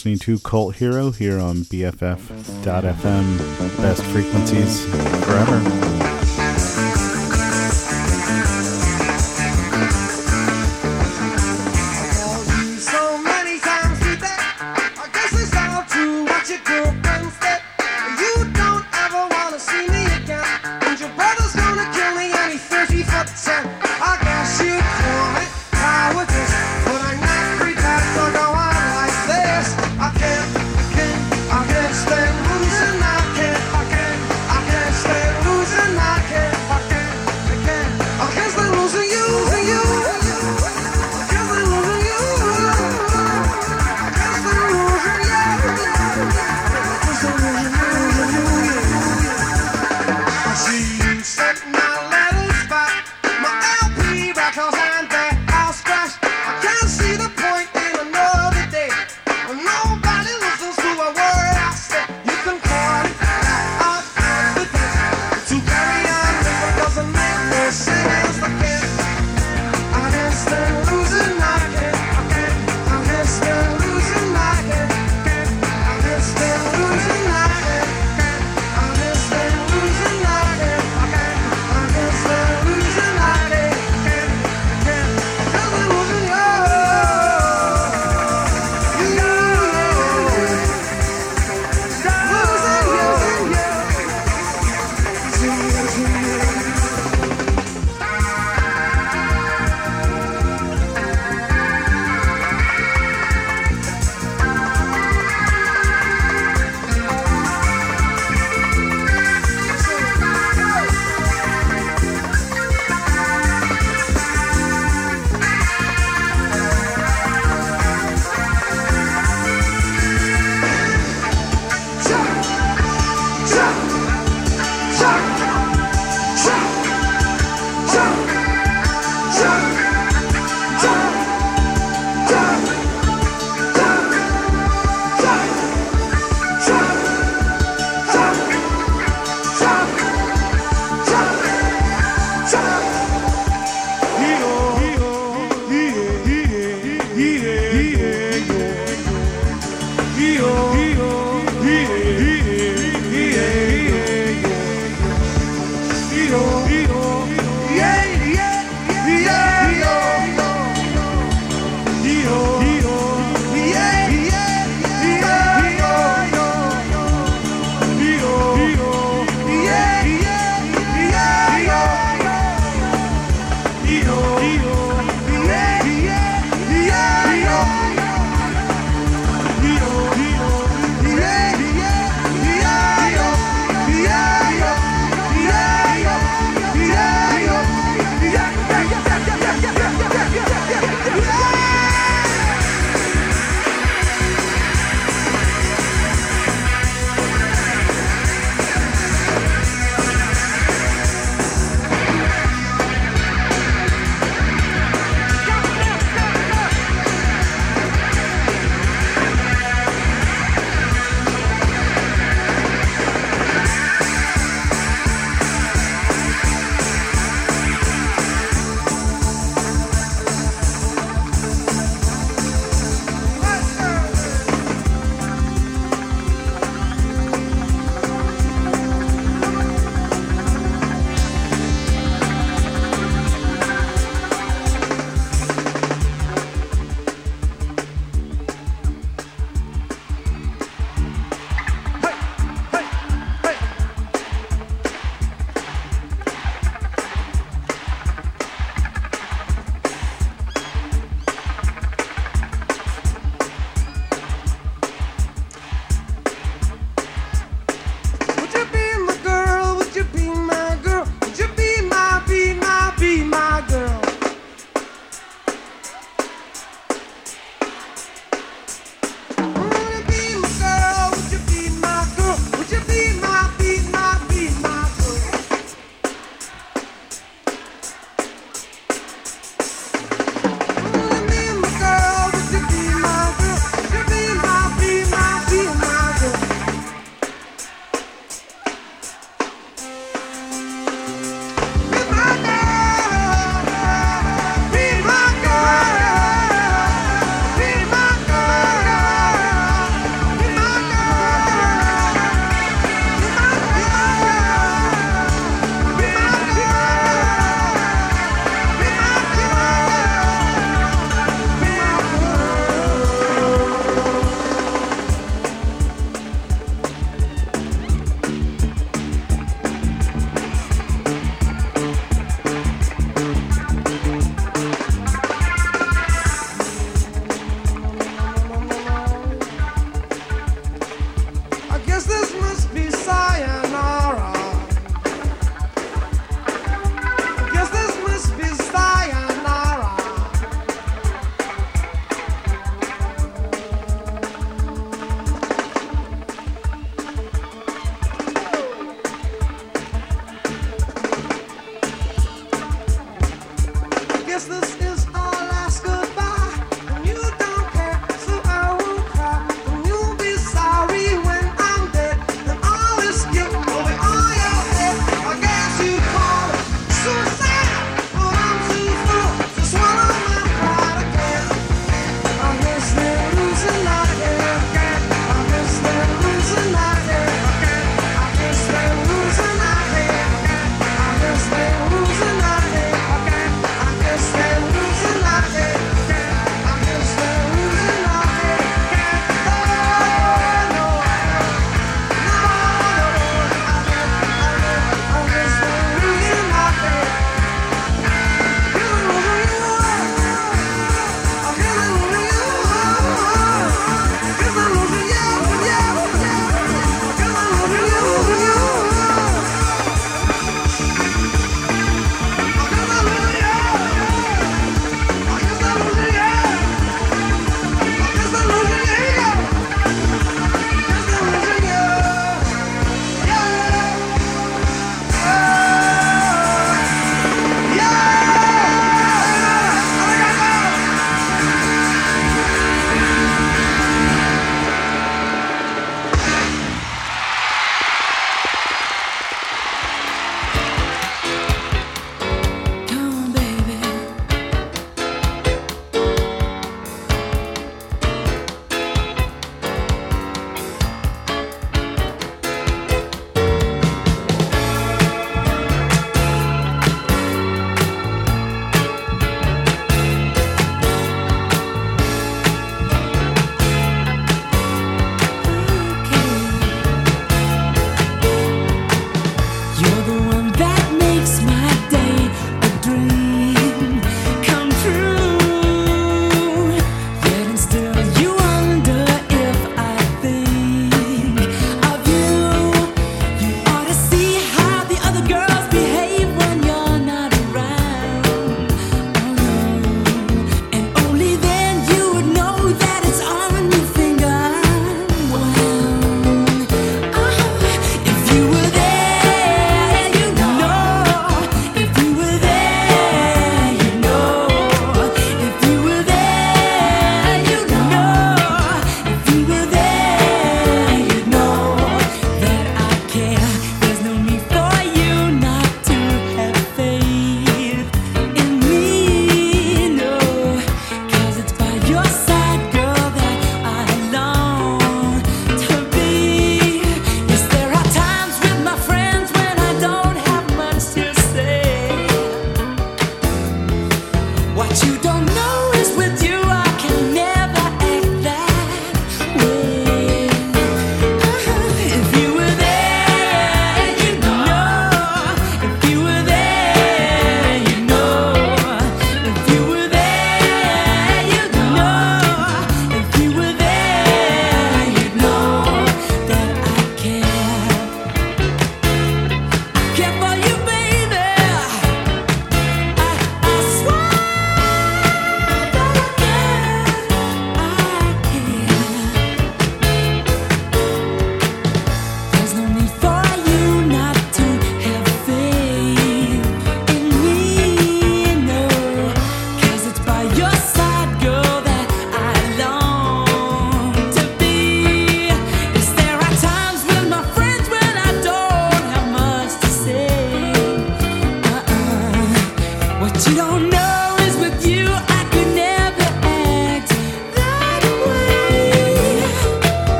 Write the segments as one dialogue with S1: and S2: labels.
S1: listening to Cult Hero here on BFF.FM. Best frequencies forever.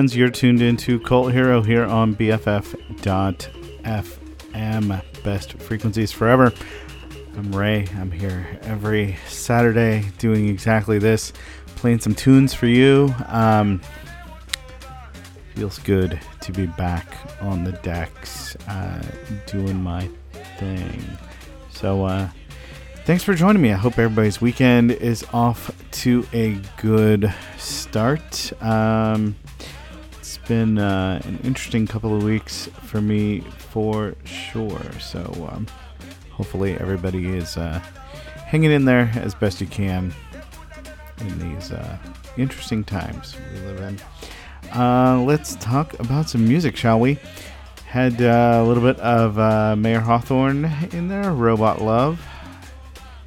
S2: Friends. You're tuned into Cult Hero here on BFF.FM. Best frequencies forever. I'm Ray. I'm here every Saturday doing exactly this, playing some tunes for you. Um, feels good to be back on the decks, uh, doing my thing. So, uh, thanks for joining me. I hope everybody's weekend is off to a good start. Um, been uh, an interesting couple of weeks for me for sure. So, um, hopefully, everybody is uh, hanging in there as best you can in these uh, interesting times we live in. Uh, let's talk about some music, shall we? Had uh, a little bit of uh, Mayer Hawthorne in there, Robot Love,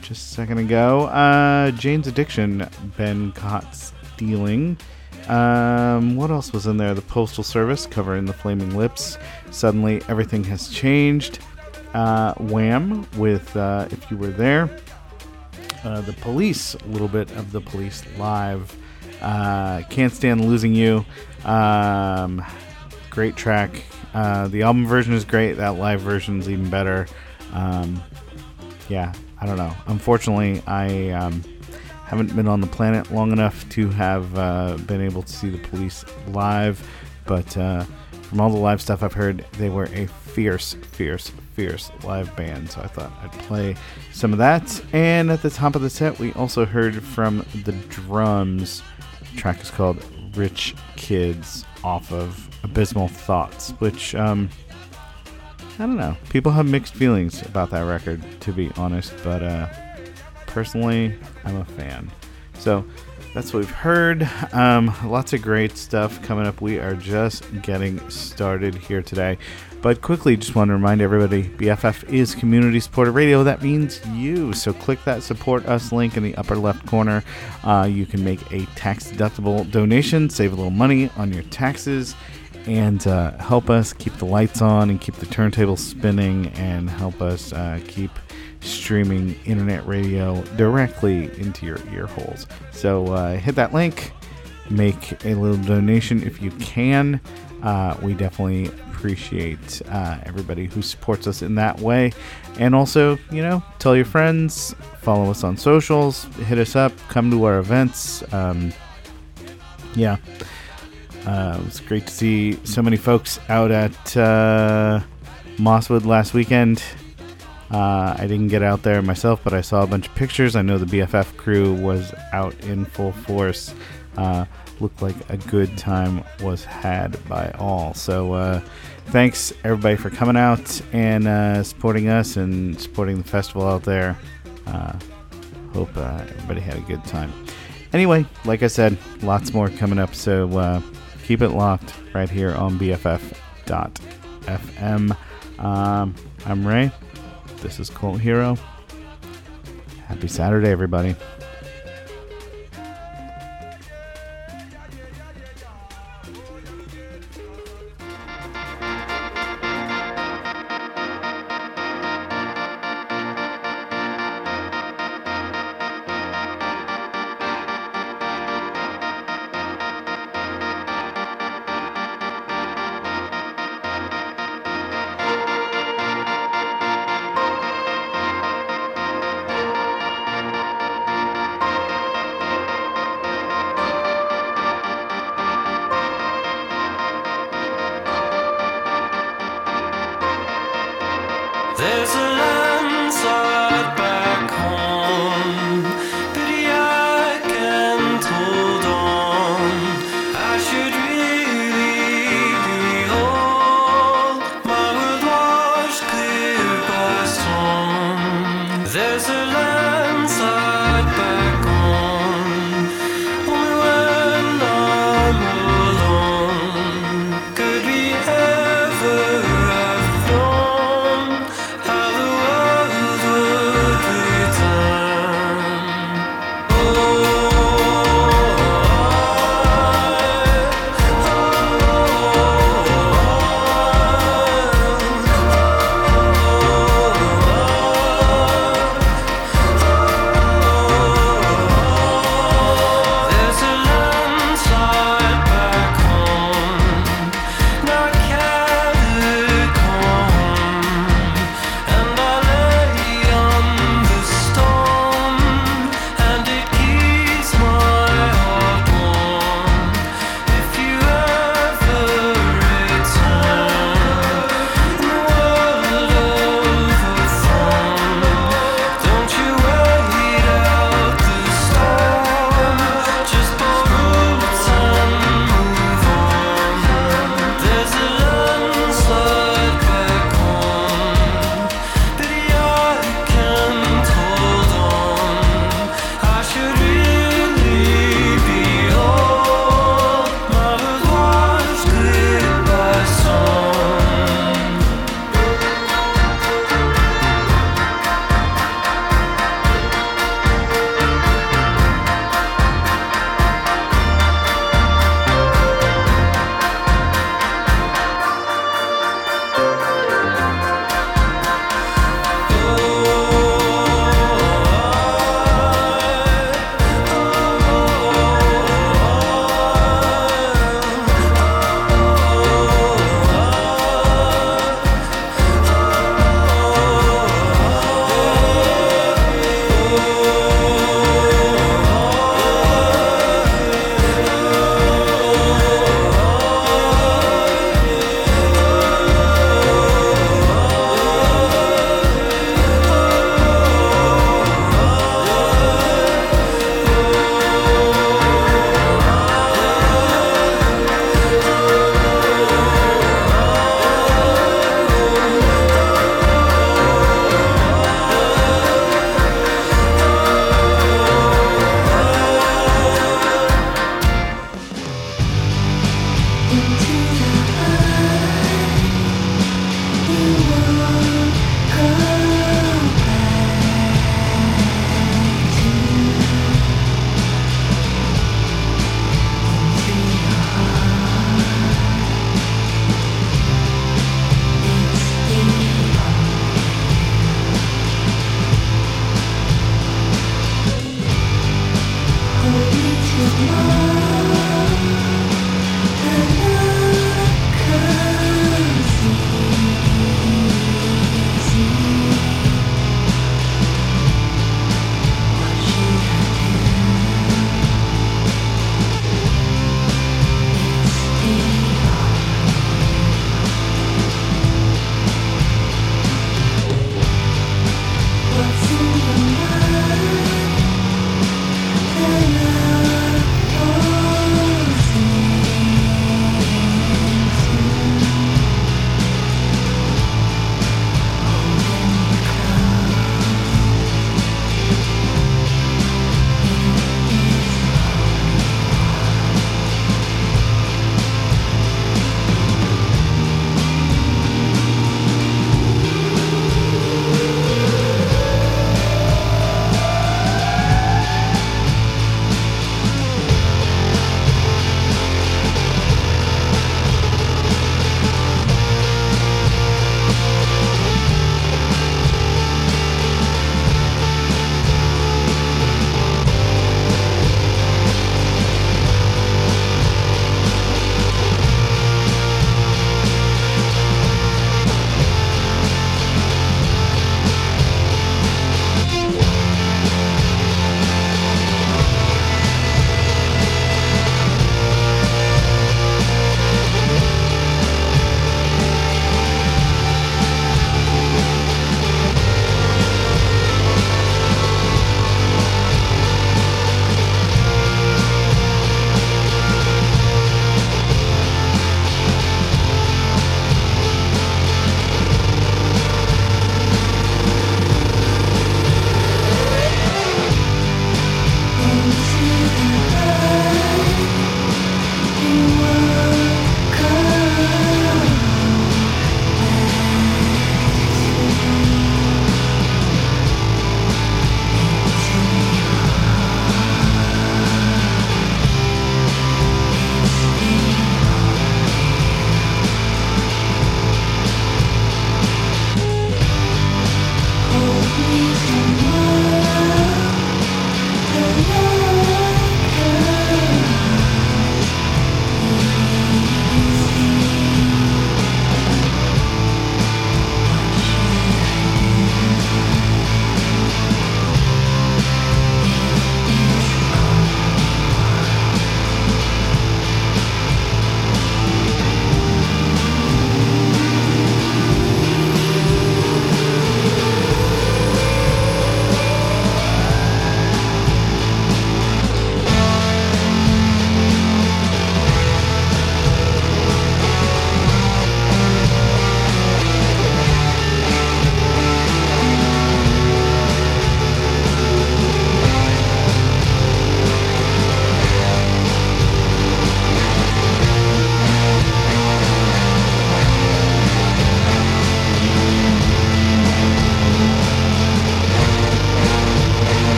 S2: just a second ago. Jane's Addiction, Been caught stealing. Um, what else was in there? The Postal Service covering the Flaming Lips. Suddenly, everything has changed. Uh, Wham with uh, If You Were There. Uh, the Police, a little bit of the Police live. Uh, Can't Stand Losing You. Um, great track. Uh, the album version is great. That live version is even better. Um, yeah, I don't know. Unfortunately, I um, haven't been on the planet long enough to have uh, been able to see the police live, but uh, from all the live stuff I've heard, they were a fierce, fierce, fierce live band. So I thought I'd play some of that. And at the top of the set, we also heard from the drums. The track is called Rich Kids off of Abysmal Thoughts, which um, I don't know. People have mixed feelings about that record, to be honest, but uh, personally, I'm a fan. So that's what we've heard. Um, lots of great stuff coming up. We are just getting started here today. But quickly, just want to remind everybody BFF is community supported radio. That means you. So click that support us link in the upper left corner. Uh, you can make a tax deductible donation, save a little money on your taxes and uh, help us keep the lights on and keep the turntable spinning and help us uh, keep streaming internet radio directly into your ear holes. So uh, hit that link, make a little donation if you can. Uh, we definitely appreciate uh, everybody who supports us in that way. And also, you know, tell your friends, follow us on socials, hit us up, come to our events. Um, yeah. Uh, it was great to see so many folks out at uh, Mosswood last weekend. Uh, I didn't get out there myself, but I saw a bunch of pictures. I know the BFF crew was out in full force. Uh, looked like a good time was had by all. So, uh, thanks everybody for coming out and uh, supporting us and supporting the festival out there. hope everybody had a good time. Anyway, like I said, lots more coming up. So, keep it locked right here on BFF.fm. Um, I'm Ray. This is Cult Hero. Happy Saturday, everybody.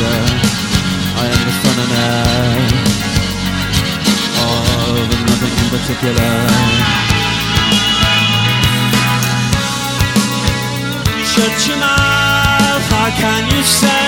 S3: Vulgar. I am the son and heir of nothing in particular. Your mouth, how can you say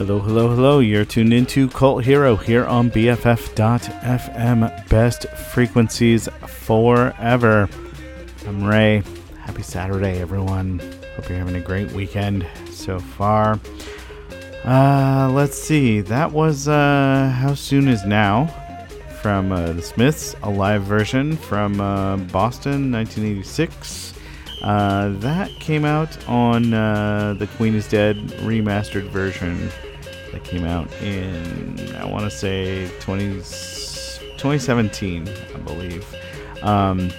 S3: Hello,
S2: hello, hello. You're tuned into Cult Hero here on BFF.FM. Best frequencies forever. I'm Ray. Happy Saturday, everyone. Hope you're having a great weekend so far. Uh, let's see. That was uh, How Soon Is Now from uh, The Smiths, a live version from uh, Boston, 1986. Uh, that came out on uh, the Queen is Dead remastered version that came out in, I want to say, 20, 2017, I believe. Um,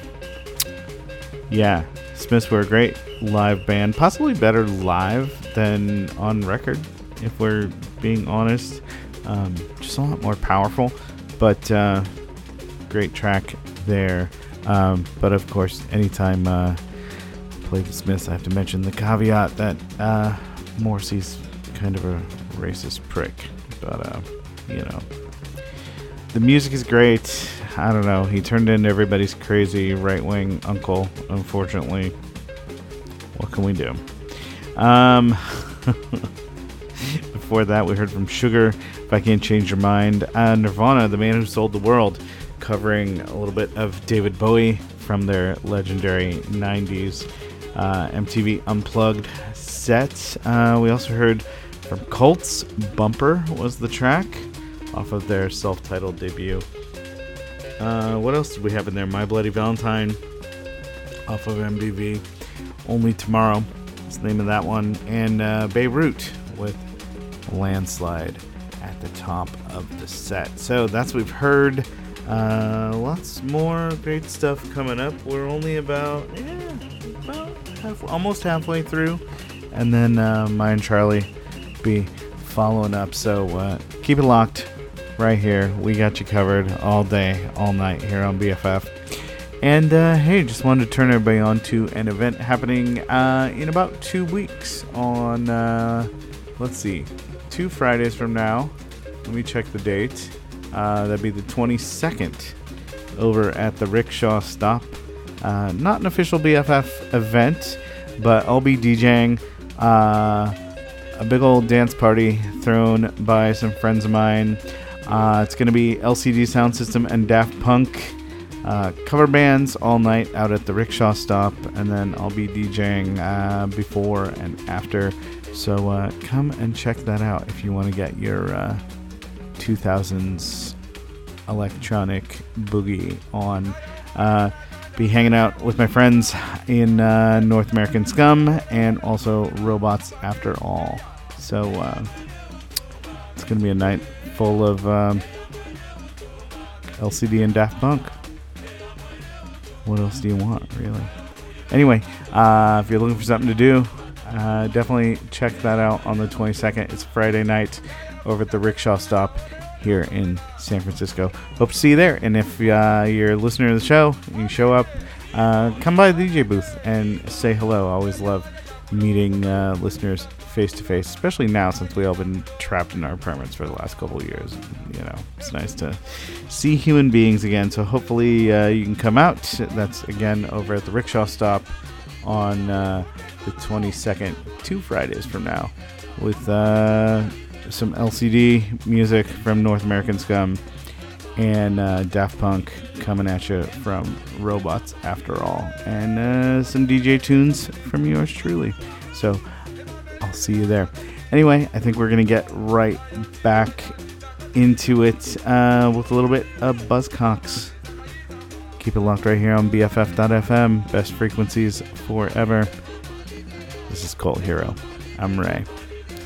S2: yeah, Smiths were a great live band, possibly better live than on record, if we're being honest. Um, just a lot more powerful, but uh, great track there. Um, but of course, anytime uh, I play the Smiths, I have to mention the caveat that uh, Morrissey's kind of a racist prick. But uh, you know, the music is great. I don't know. He turned into everybody's crazy right wing uncle, unfortunately. What can we do? Um, before that, we heard from Sugar, If I Can't Change Your Mind. Uh, Nirvana, The Man Who Sold the World, covering a little bit of David Bowie from their legendary 90s uh, MTV Unplugged set. Uh, we also heard from Cults, Bumper was the track off of their self titled debut. Uh, what else did we have in there? My Bloody Valentine off of MBV. Only Tomorrow is the name of that one. And uh, Beirut with Landslide at the top of the set. So that's what we've heard. Uh, lots more great stuff coming up. We're only about, yeah, about half, almost halfway through. And then uh, my and Charlie be following up. So uh, keep it locked right here. We got you covered all day, all night here on BFF. And uh, hey, just wanted to turn everybody on to an event happening uh, in about two weeks on, uh, let's see, two Fridays from now. Let me check the date. Uh, that'd be the 22nd over at the Rickshaw Stop. Uh, not an official BFF event, but I'll be DJing uh, a big old dance party thrown by some friends of mine. Uh, it's going to be LCD Sound System and Daft Punk uh, cover bands all night out at the Rickshaw Stop, and then I'll be DJing uh, before and after. So uh, come and check that out if you want to get your uh, 2000s electronic boogie on. Uh, be hanging out with my friends in uh, North American Scum and also Robots After All. So uh, it's going to be a night full of um, LCD and Daft Punk. What else do you want, really? Anyway, uh, if you're looking for something to do, uh, definitely check that out on the 22nd. It's Friday night over at the Rickshaw Stop here in San Francisco. Hope to see you there. And if uh, you're a listener to the show, you show up, uh, come by the DJ booth and say hello. I always love meeting uh, listeners face to face, especially now since we all been trapped in our apartments for the last couple of years. You know, it's nice to see human beings again. So hopefully uh, you can come out. That's again over at the Rickshaw Stop on uh, the 22nd, two Fridays from now, with uh, some LCD music from North American Scum and uh, Daft Punk coming at you from Robots After All, and uh, some DJ tunes from yours truly. So I'll see you there. Anyway, I think we're gonna get right back into it uh, with a little bit of Buzzcocks. Keep it locked right here on BFF.FM. Best frequencies forever. This is Cult Hero. I'm Ray.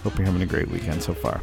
S2: Hope you're having a great weekend so far.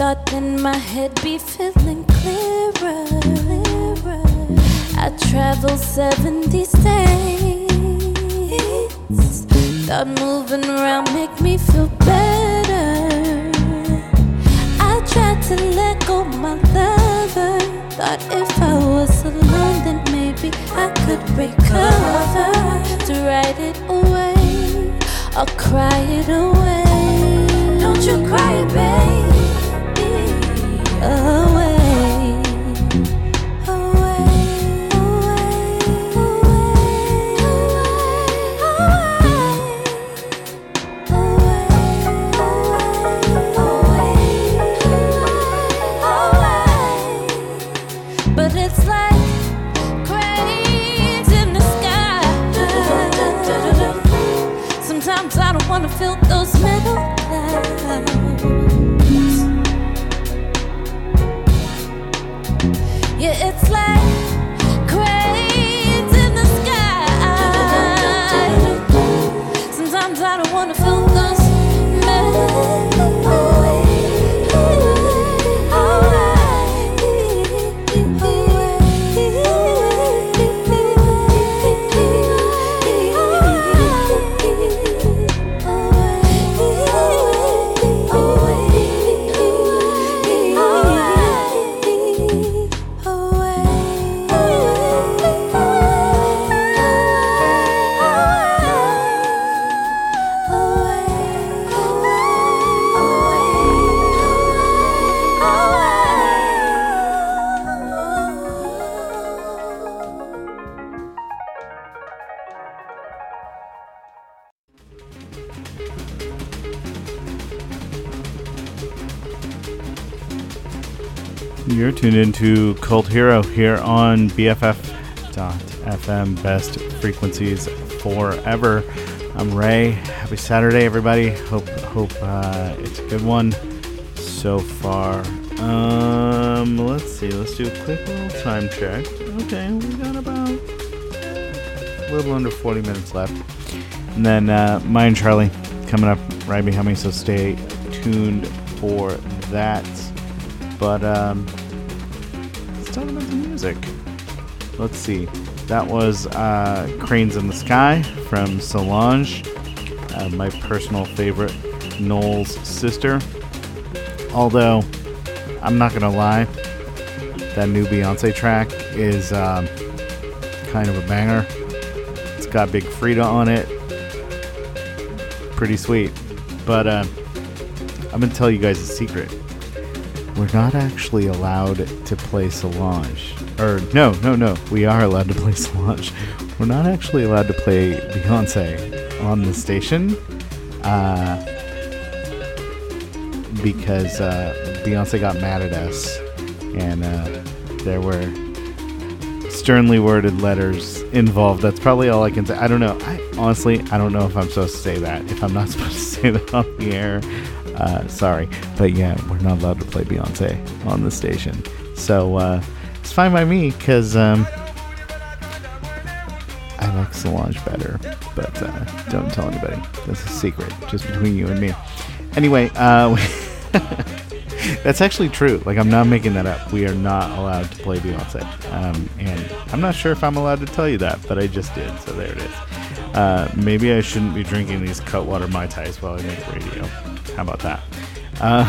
S4: Thought then my head be feeling clearer. clearer. I traveled 70 states. Thought moving around make me feel better. I tried to let go my lover. Thought if I was alone, then maybe I could recover. To write it away or cry it away. Don't you cry, baby. Away.
S2: Tuned into Cult Hero here on BFF.FM, best frequencies forever. I'm Ray. Happy Saturday, everybody. Hope hope uh, it's a good one so far. Um, let's see. Let's do a quick little time check. Okay, we got about a little under 40 minutes left, and then uh, mine and Charlie coming up right behind me. So stay tuned for that. But um, music. Let's see. That was uh, Cranes in the Sky from Solange, uh, my personal favorite, Knowles sister. Although, I'm not going to lie, that new Beyonce track is um, kind of a banger. It's got Big Freedia on it. Pretty sweet. But uh, I'm going to tell you guys a secret we're not actually allowed to play Solange. Or, no, no, no. We are allowed to play Solange. We're not actually allowed to play Beyonce on the station. Uh, because uh, Beyonce got mad at us. And uh, there were sternly worded letters involved. That's probably all I can say. I don't know. I honestly, I don't know if I'm supposed to say that. If I'm not supposed to say that on the air, uh, sorry. But yeah, we're not allowed to play Beyonce on the station. So uh, it's fine by me because um, I like Solange better. But uh, don't tell anybody. That's a secret, just between you and me. Anyway, uh, That's actually true. Like, I'm not making that up. We are not allowed to play Beyonce. Um, and I'm not sure if I'm allowed to tell you that, but I just did. So there it is. Uh, maybe I shouldn't be drinking these Cutwater Mai Tais while I make radio. How about that? Uh,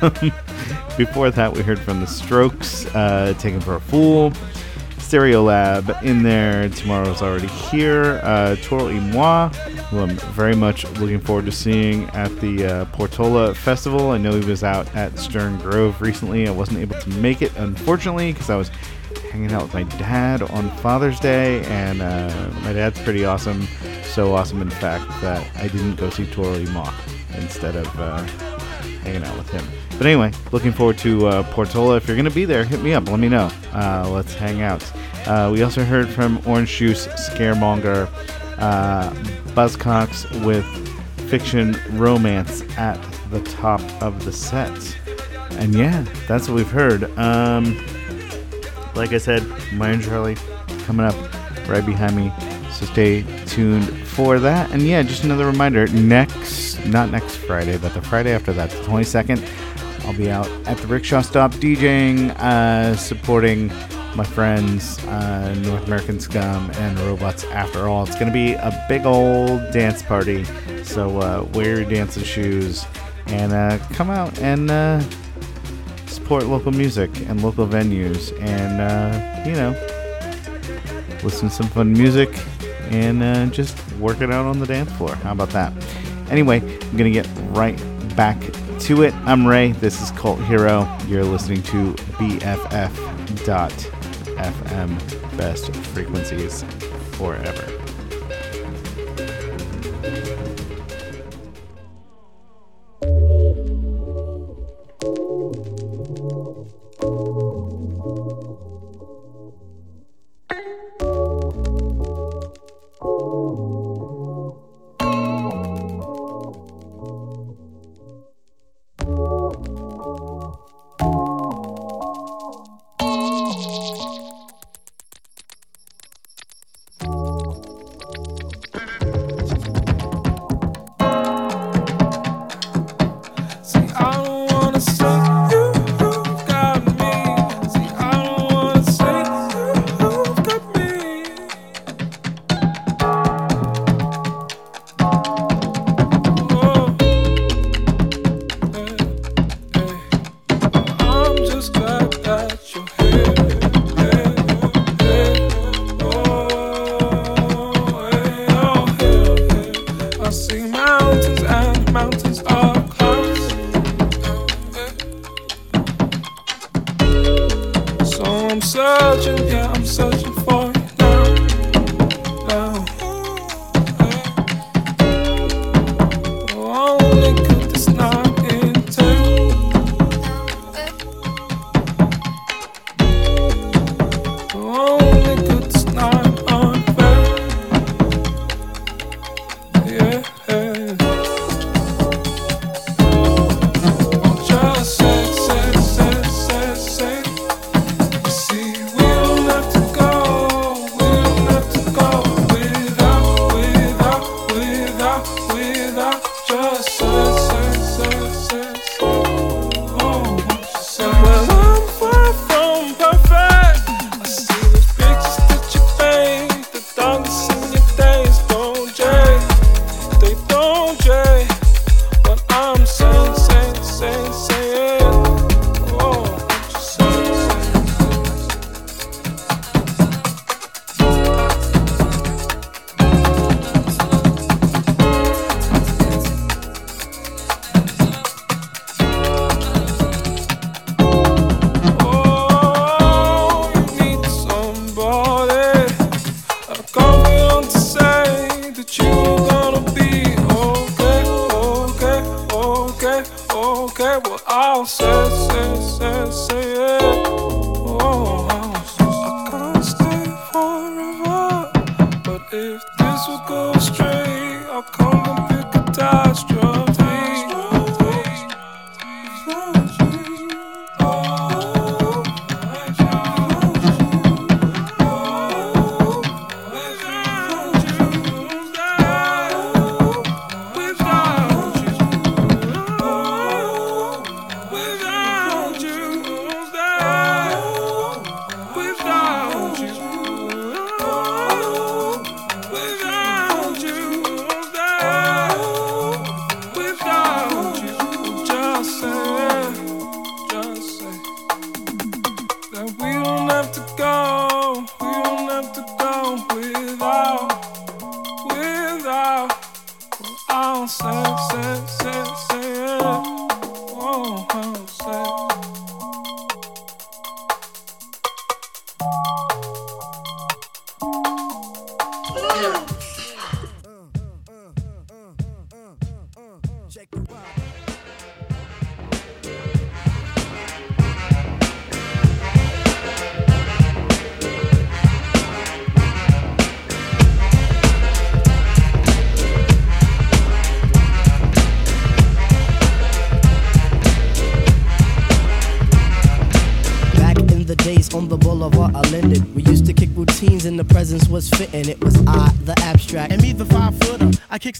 S2: before that, we heard from The Strokes, uh, Taken for a Fool. Stereolab in there. Tomorrow's already here. Uh, Toro y Moi, who I'm very much looking forward to seeing at the uh, Portola Festival. I know he was out at Stern Grove recently. I wasn't able to make it, unfortunately, because I was hanging out with my dad on Father's Day, and uh, my dad's pretty awesome. So awesome, in fact, that I didn't go see Toro y Moi instead of uh, hanging out with him. But anyway, looking forward to uh, Portola. If you're going to be there, hit me up. Let me know. Uh, let's hang out. Uh, we also heard from Orange Juice, Scaremonger, uh, Buzzcocks with Fiction Romance at the top of the set. And yeah, that's what we've heard. Um, like I said, Myron Charlie coming up right behind me. So stay tuned for that. And yeah, just another reminder next, not next Friday, but the Friday after that, the 22nd, I'll be out at the Rickshaw Stop DJing, uh, supporting my friends, uh, North American Scum and Robots After All. It's going to be a big old dance party. So uh, wear your dancing shoes and uh, come out and uh, support local music and local venues and, uh, you know, listen to some fun music and uh, just work it out on the dance floor. How about that? Anyway, I'm going to get right back to it. I'm Ray. This is Cult Hero. You're listening to BFF.FM, best frequencies forever.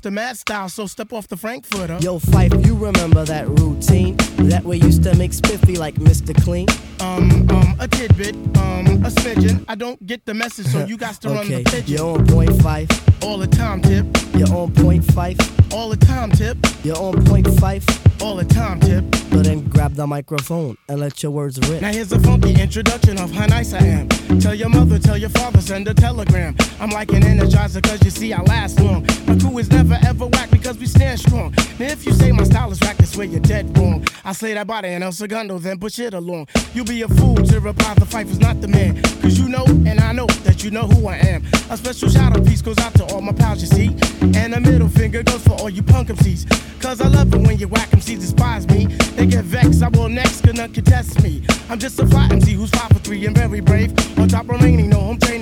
S3: The
S1: mad style, so step off the Frankfurter.
S5: Yo, Phife, you remember that routine? That we used to make spiffy like Mr. Clean?
S1: Um, um, a tidbit, um, a smidgen. I don't get the message, so you got to run the pigeon.
S5: you're on point Phife.
S1: All the time, tip.
S5: You're on point Phife.
S1: All the time, tip.
S5: You're on point Phife.
S1: All the time, tip.
S5: But then grab the microphone and let your words rip.
S1: Now here's a funky introduction of how nice I am. Tell your mother, tell your father, send a telegram. I'm like an energizer, cause you see I last long. My crew is never ever whack because we stand strong. Now if you say my style is whack, that's where you're dead wrong. I slay that body and El Segundo, then push it along. You'll be a fool to reply the Phife is not the man. Cause you know, and I know that you know who I am. A special shout out piece goes out to all my pals, you see. And a middle finger goes for all you punk MCs. Cause I love it when you whack MCs despise me. They get vexed, I will next, cause none can test me. I'm just a fly MC who's five for three and very brave. On top remaining, no home training,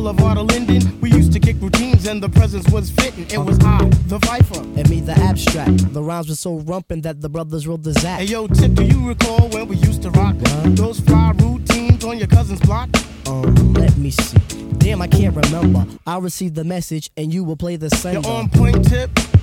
S1: boulevard of Linden, we used to kick routines and the presence was fitting. It was I, the Viper.
S5: And me, the abstract. The rhymes were so rumpin' that the brothers wrote the
S1: zack.
S5: Hey
S1: yo, Tip, do you recall when we used to rock
S5: What?
S1: those fly routines on your cousin's block?
S5: Um, let me see. Damn, I can't remember. I received the message and you will play the
S1: same.
S5: You're
S1: on point, Tip.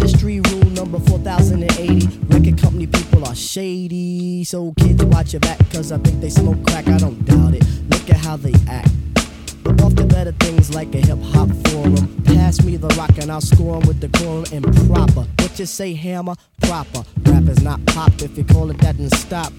S5: Industry rule number 4080. Record company people are shady. So kids watch your back, cause I think they smoke crack. I don't doubt it. Look at how they act. Off to better things like a hip hop forum. Pass me the rock and I'll score 'em with the quorum and proper. What you say, hammer? Proper. Rap is not pop. If you call it that, then stop.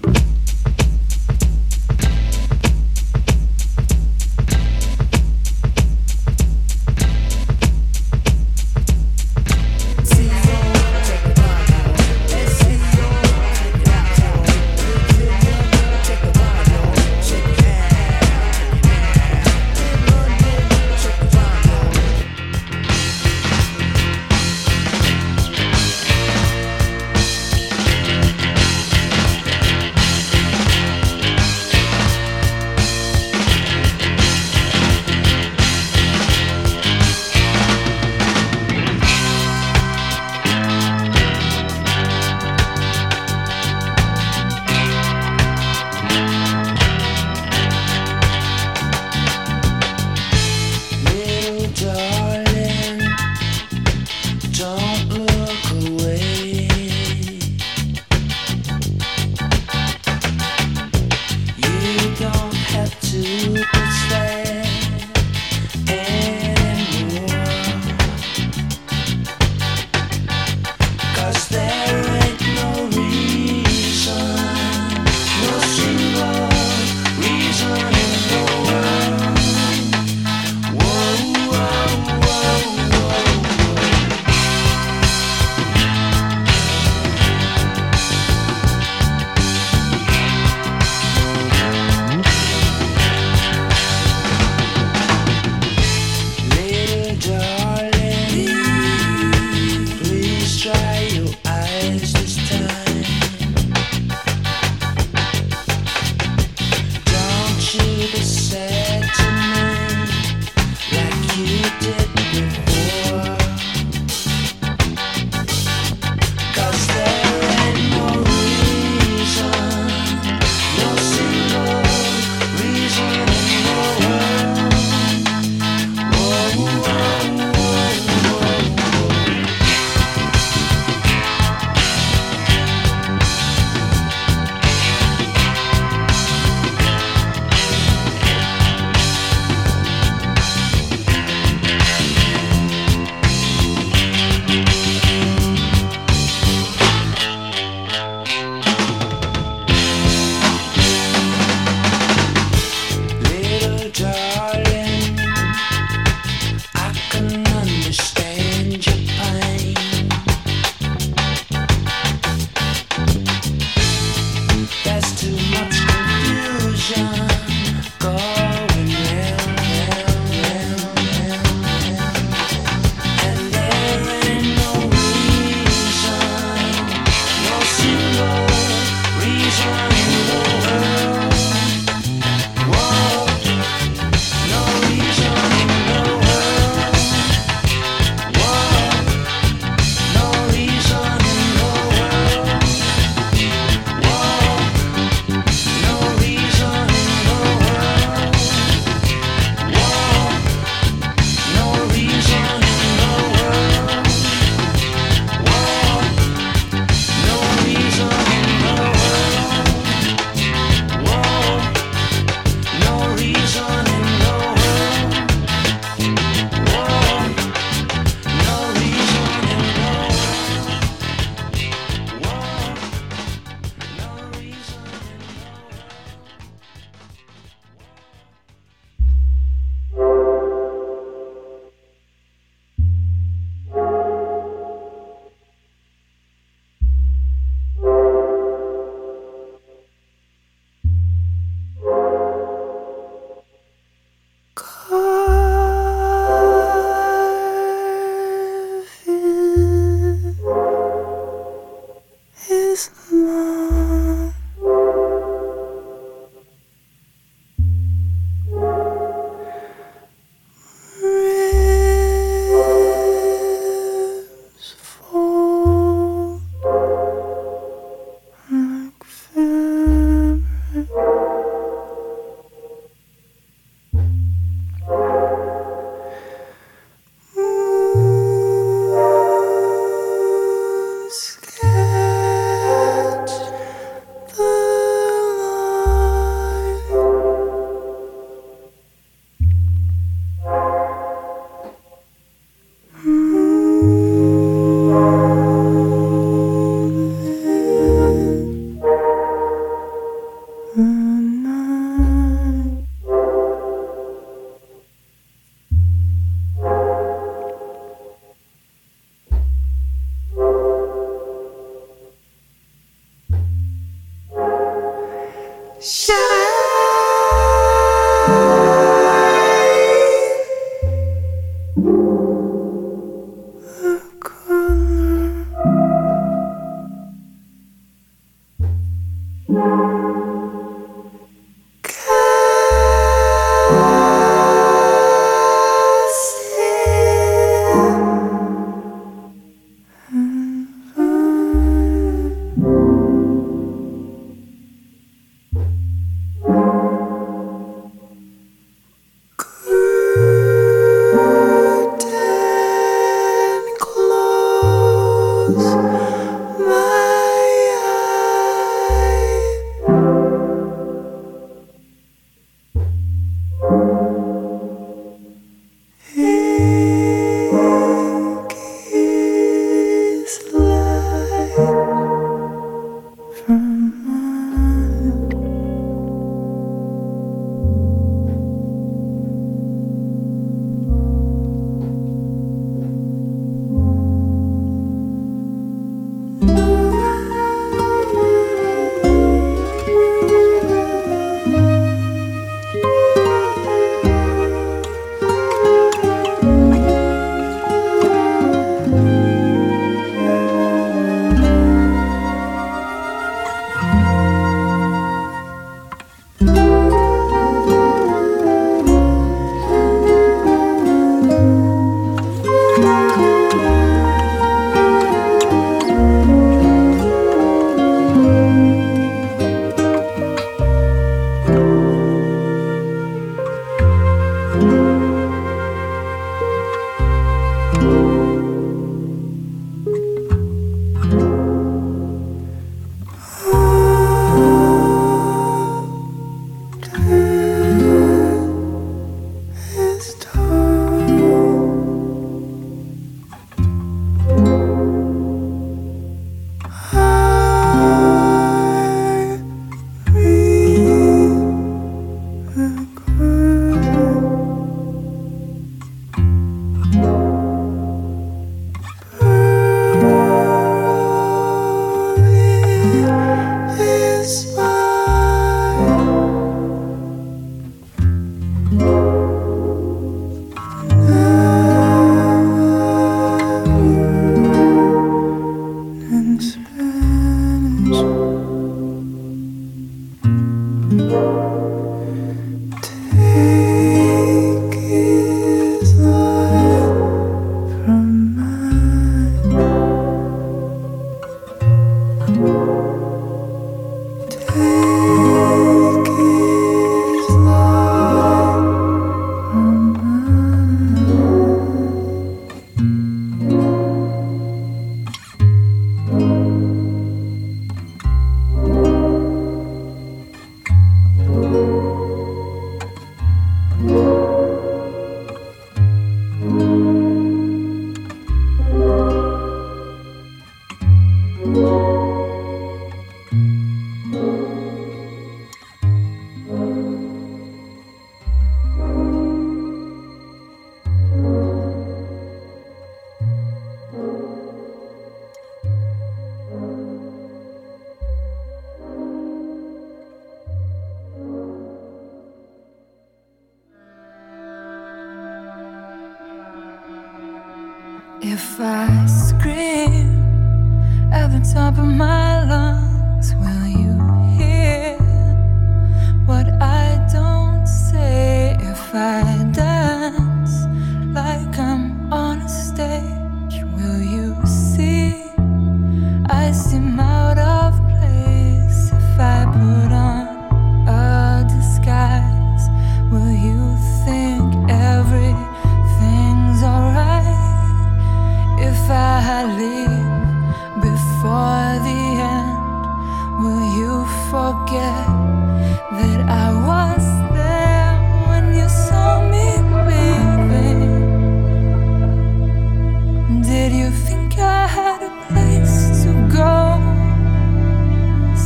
S6: think I had a place to go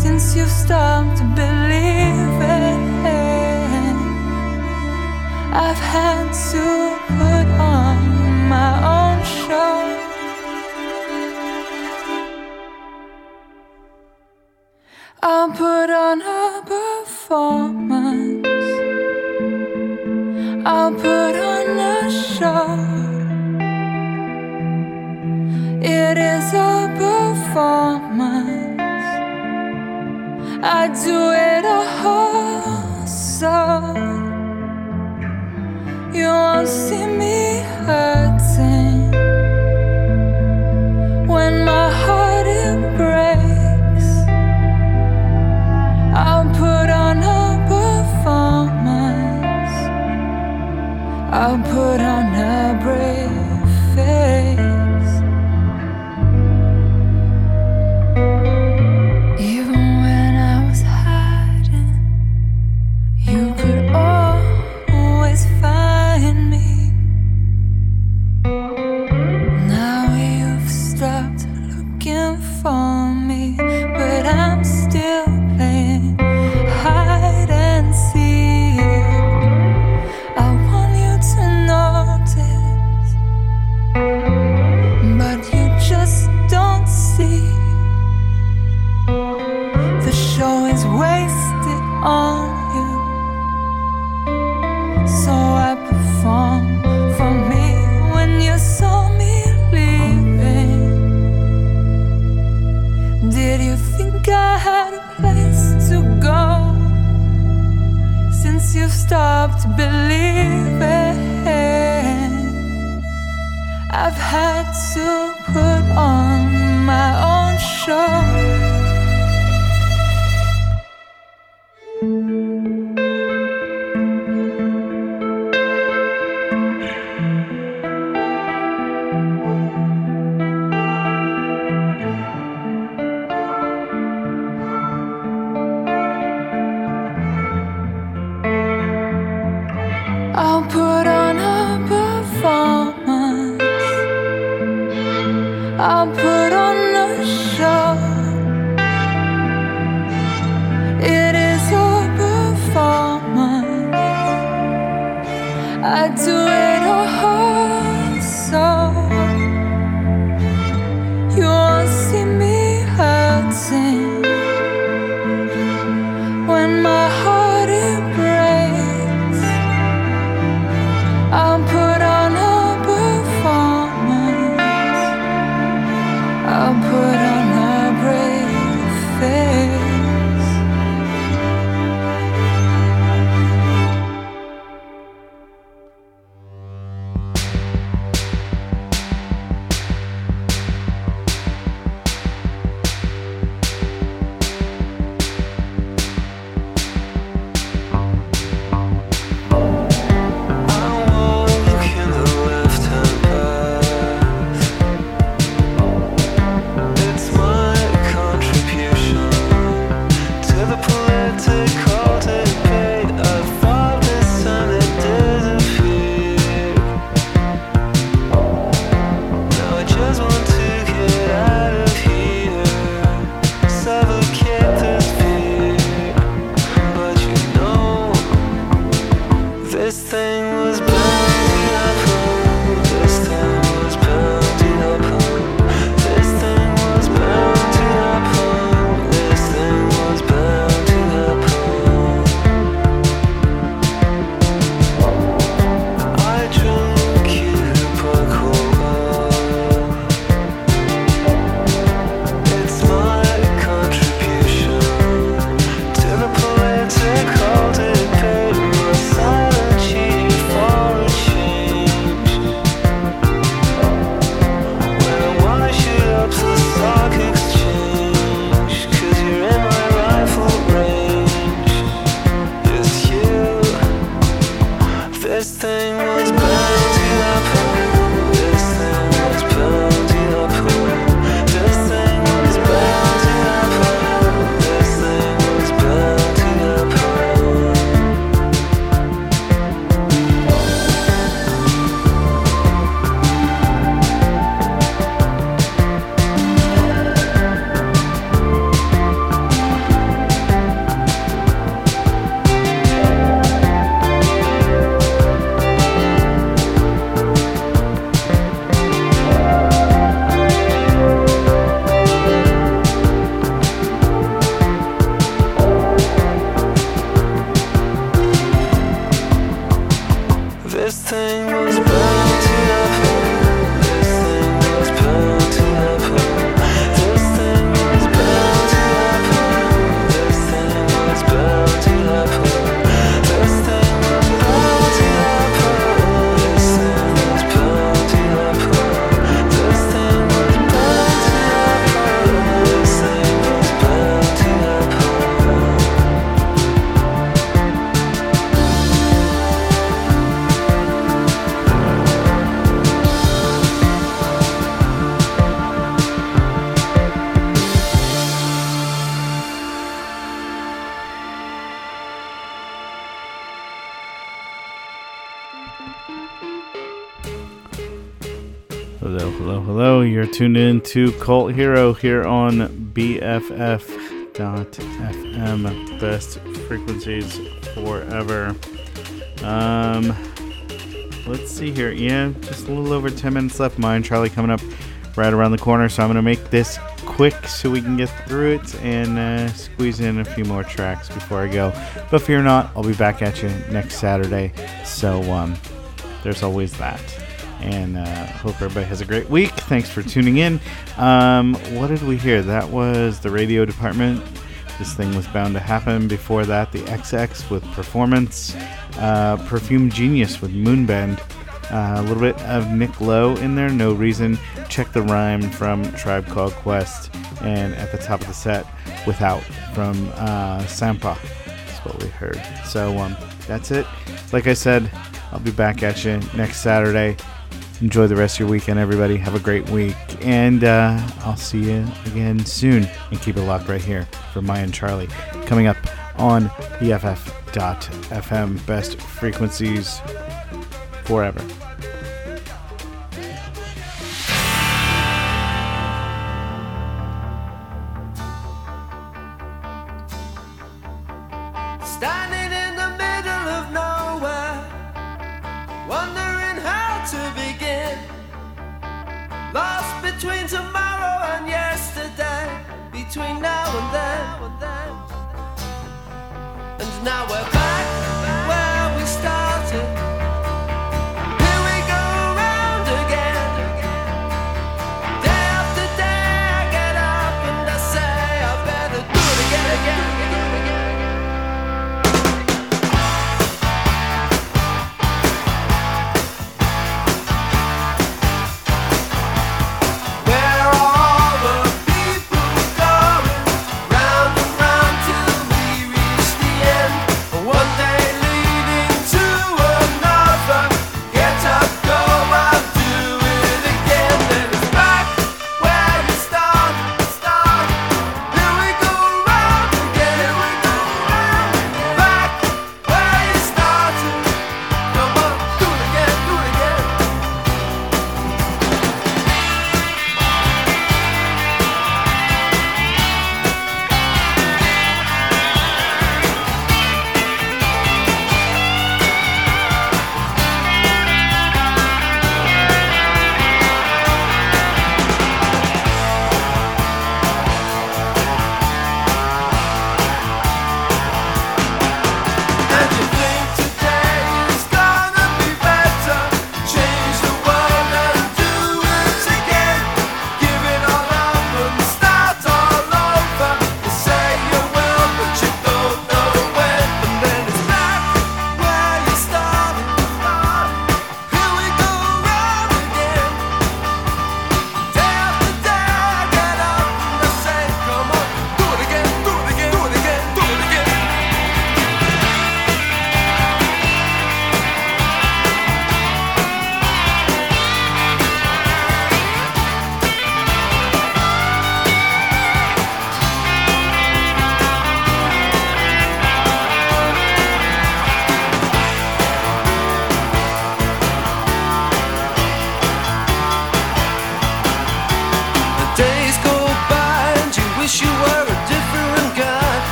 S6: since you stopped believing. I've had to put on my own show. I'll put on a performance. I'll put on a show. it is a performance. I do it a hustle. You won't see me hurting when my heart it breaks. I'll put on a performance. I'll put on a brave. believe it. I've had to put on my own show.
S2: Tuned in to Cult Hero here on BFF.FM. Best frequencies forever. Um, let's see here. Yeah, just a little over 10 minutes left. Mine, Charlie, coming up right around the corner. So I'm going to make this quick so we can get through it and uh, squeeze in a few more tracks before I go. But fear not, I'll be back at you next Saturday. So um, there's always that. And uh, hope everybody has a great week. Thanks for tuning in. Um, what did we hear? That was the radio department. This thing was bound to happen. Before that, the XX with Performance. Uh, Perfume Genius with Moonbend. Uh, a little bit of Nick Lowe in there. No reason. Check the rhyme from Tribe Called Quest. And at the top of the set, Without from uh, Sampha. That's what we heard. So um, that's it. Like I said, I'll be back at you next Saturday. Enjoy the rest of your weekend, everybody. Have a great week. And uh, I'll see you again soon. And keep it locked right here for Maya and Charlie. Coming up on BFF.FM. Best frequencies forever.
S7: Standing between now and then. And now we're back